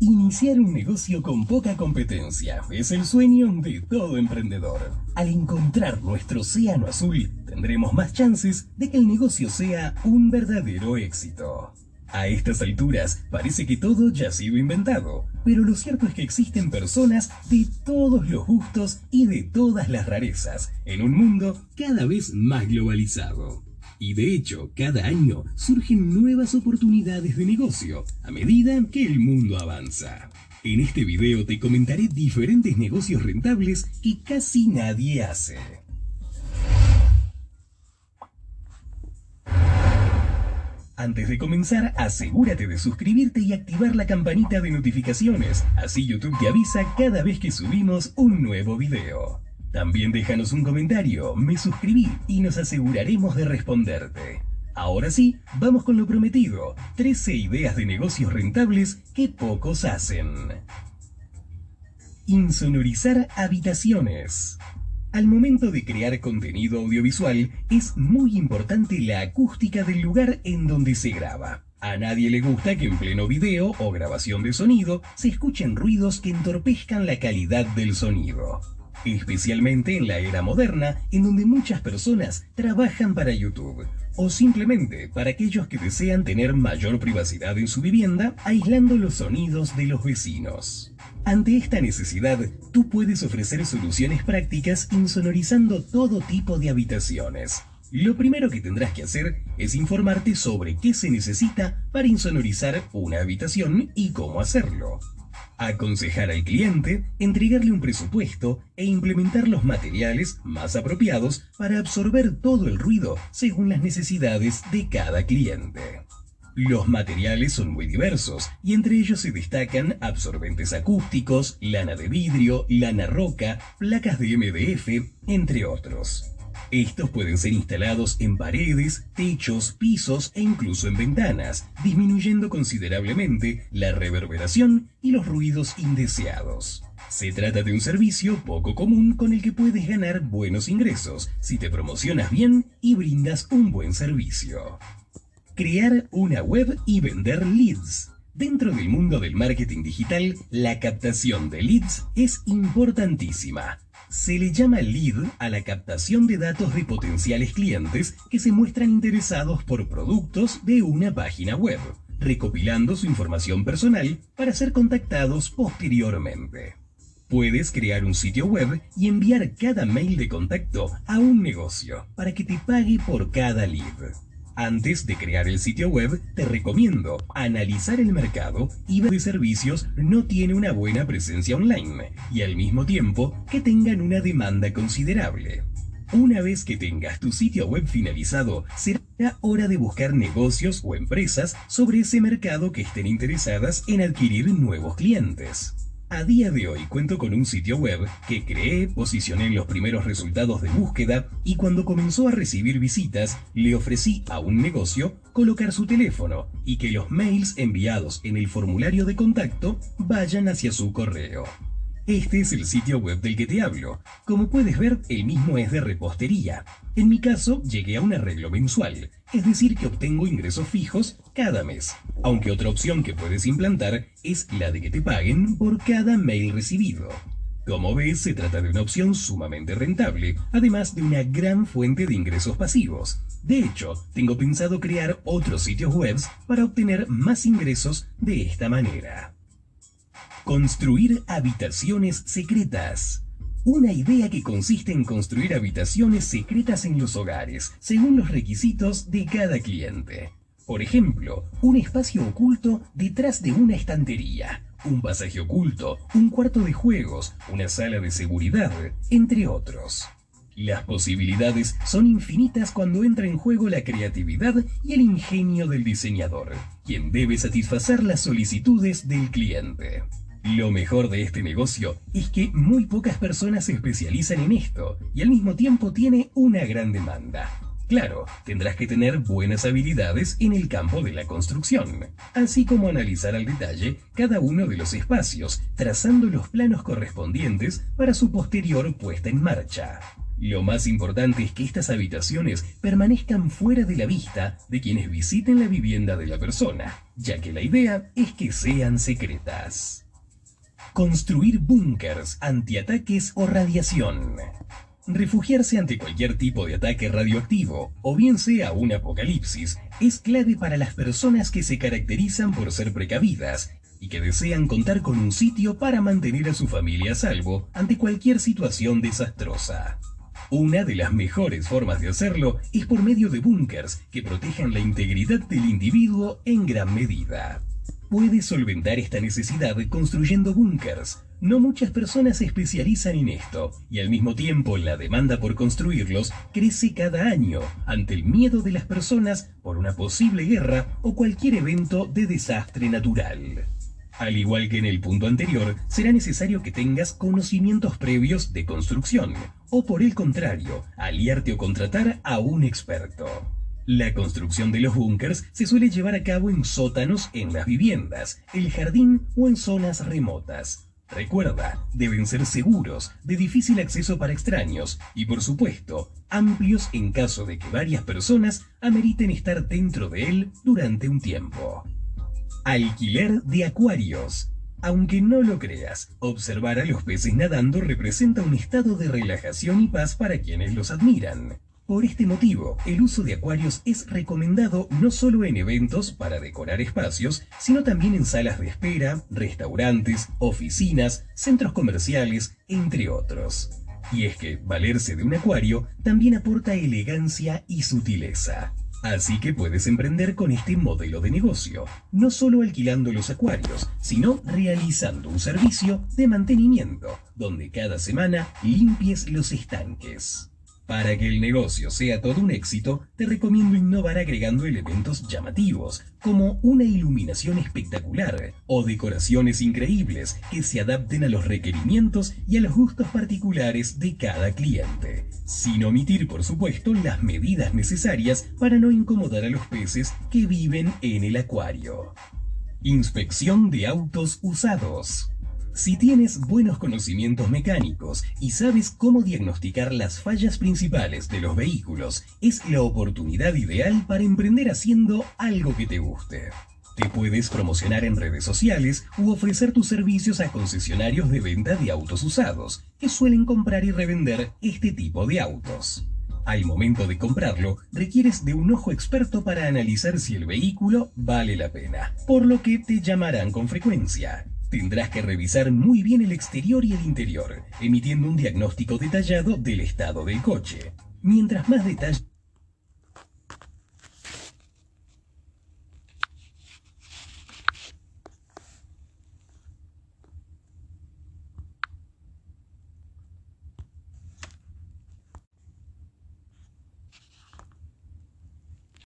Iniciar un negocio con poca competencia es el sueño de todo emprendedor. Al encontrar nuestro océano azul, tendremos más chances de que el negocio sea un verdadero éxito. A estas alturas parece que todo ya ha sido inventado, pero lo cierto es que existen personas de todos los gustos y de todas las rarezas en un mundo cada vez más globalizado. Y de hecho, cada año surgen nuevas oportunidades de negocio a medida que el mundo avanza. En este video te comentaré diferentes negocios rentables que casi nadie hace. Antes de comenzar, asegúrate de suscribirte y activar la campanita de notificaciones, así YouTube te avisa cada vez que subimos un nuevo video. También déjanos un comentario, me suscribí y nos aseguraremos de responderte. Ahora sí, vamos con lo prometido, 13 ideas de negocios rentables que pocos hacen. Insonorizar habitaciones. Al momento de crear contenido audiovisual, es muy importante la acústica del lugar en donde se graba. A nadie le gusta que en pleno video o grabación de sonido se escuchen ruidos que entorpezcan la calidad del sonido especialmente en la era moderna en donde muchas personas trabajan para YouTube o simplemente para aquellos que desean tener mayor privacidad en su vivienda aislando los sonidos de los vecinos. Ante esta necesidad, tú puedes ofrecer soluciones prácticas insonorizando todo tipo de habitaciones. Lo primero que tendrás que hacer es informarte sobre qué se necesita para insonorizar una habitación y cómo hacerlo aconsejar al cliente, entregarle un presupuesto e implementar los materiales más apropiados para absorber todo el ruido según las necesidades de cada cliente. Los materiales son muy diversos y entre ellos se destacan absorbentes acústicos, lana de vidrio, lana roca, placas de MDF, entre otros. Estos pueden ser instalados en paredes, techos, pisos e incluso en ventanas, disminuyendo considerablemente la reverberación y los ruidos indeseados. Se trata de un servicio poco común con el que puedes ganar buenos ingresos si te promocionas bien y brindas un buen servicio. Crear una web y vender leads. Dentro del mundo del marketing digital, la captación de leads es importantísima. Se le llama lead a la captación de datos de potenciales clientes que se muestran interesados por productos de una página web, recopilando su información personal para ser contactados posteriormente. Puedes crear un sitio web y enviar cada mail de contacto a un negocio para que te pague por cada lead. Antes de crear el sitio web, te recomiendo analizar el mercado y ver de servicios no tiene una buena presencia online y al mismo tiempo que tengan una demanda considerable. Una vez que tengas tu sitio web finalizado, será hora de buscar negocios o empresas sobre ese mercado que estén interesadas en adquirir nuevos clientes. A día de hoy cuento con un sitio web que creé, posicioné en los primeros resultados de búsqueda y cuando comenzó a recibir visitas le ofrecí a un negocio colocar su teléfono y que los mails enviados en el formulario de contacto vayan hacia su correo. Este es el sitio web del que te hablo. Como puedes ver, el mismo es de repostería. En mi caso, llegué a un arreglo mensual, es decir, que obtengo ingresos fijos cada mes. Aunque otra opción que puedes implantar es la de que te paguen por cada mail recibido. Como ves, se trata de una opción sumamente rentable, además de una gran fuente de ingresos pasivos. De hecho, tengo pensado crear otros sitios web para obtener más ingresos de esta manera. Construir habitaciones secretas. Una idea que consiste en construir habitaciones secretas en los hogares, según los requisitos de cada cliente. Por ejemplo, un espacio oculto detrás de una estantería, un pasaje oculto, un cuarto de juegos, una sala de seguridad, entre otros. Las posibilidades son infinitas cuando entra en juego la creatividad y el ingenio del diseñador, quien debe satisfacer las solicitudes del cliente. Lo mejor de este negocio es que muy pocas personas se especializan en esto y al mismo tiempo tiene una gran demanda. Claro, tendrás que tener buenas habilidades en el campo de la construcción, así como analizar al detalle cada uno de los espacios, trazando los planos correspondientes para su posterior puesta en marcha. Lo más importante es que estas habitaciones permanezcan fuera de la vista de quienes visiten la vivienda de la persona, ya que la idea es que sean secretas. Construir búnkers antiataques o radiación. Refugiarse ante cualquier tipo de ataque radioactivo, o bien sea un apocalipsis, es clave para las personas que se caracterizan por ser precavidas y que desean contar con un sitio para mantener a su familia a salvo ante cualquier situación desastrosa. Una de las mejores formas de hacerlo es por medio de búnkers que protejan la integridad del individuo en gran medida. Puedes solventar esta necesidad construyendo búnkers. No muchas personas se especializan en esto, y al mismo tiempo la demanda por construirlos crece cada año ante el miedo de las personas por una posible guerra o cualquier evento de desastre natural. Al igual que en el punto anterior, será necesario que tengas conocimientos previos de construcción, o por el contrario, aliarte o contratar a un experto. La construcción de los búnkers se suele llevar a cabo en sótanos en las viviendas, el jardín o en zonas remotas. Recuerda, deben ser seguros, de difícil acceso para extraños y por supuesto, amplios en caso de que varias personas ameriten estar dentro de él durante un tiempo. Alquiler de acuarios. Aunque no lo creas, observar a los peces nadando representa un estado de relajación y paz para quienes los admiran. Por este motivo, el uso de acuarios es recomendado no solo en eventos para decorar espacios, sino también en salas de espera, restaurantes, oficinas, centros comerciales, entre otros. Y es que valerse de un acuario también aporta elegancia y sutileza. Así que puedes emprender con este modelo de negocio, no solo alquilando los acuarios, sino realizando un servicio de mantenimiento, donde cada semana limpies los estanques. Para que el negocio sea todo un éxito, te recomiendo innovar agregando elementos llamativos, como una iluminación espectacular o decoraciones increíbles que se adapten a los requerimientos y a los gustos particulares de cada cliente, sin omitir, por supuesto, las medidas necesarias para no incomodar a los peces que viven en el acuario. Inspección de autos usados. Si tienes buenos conocimientos mecánicos y sabes cómo diagnosticar las fallas principales de los vehículos, es la oportunidad ideal para emprender haciendo algo que te guste. Te puedes promocionar en redes sociales u ofrecer tus servicios a concesionarios de venta de autos usados, que suelen comprar y revender este tipo de autos. Al momento de comprarlo, requieres de un ojo experto para analizar si el vehículo vale la pena, por lo que te llamarán con frecuencia. Tendrás que revisar muy bien el exterior y el interior, emitiendo un diagnóstico detallado del estado del coche. Mientras más detalles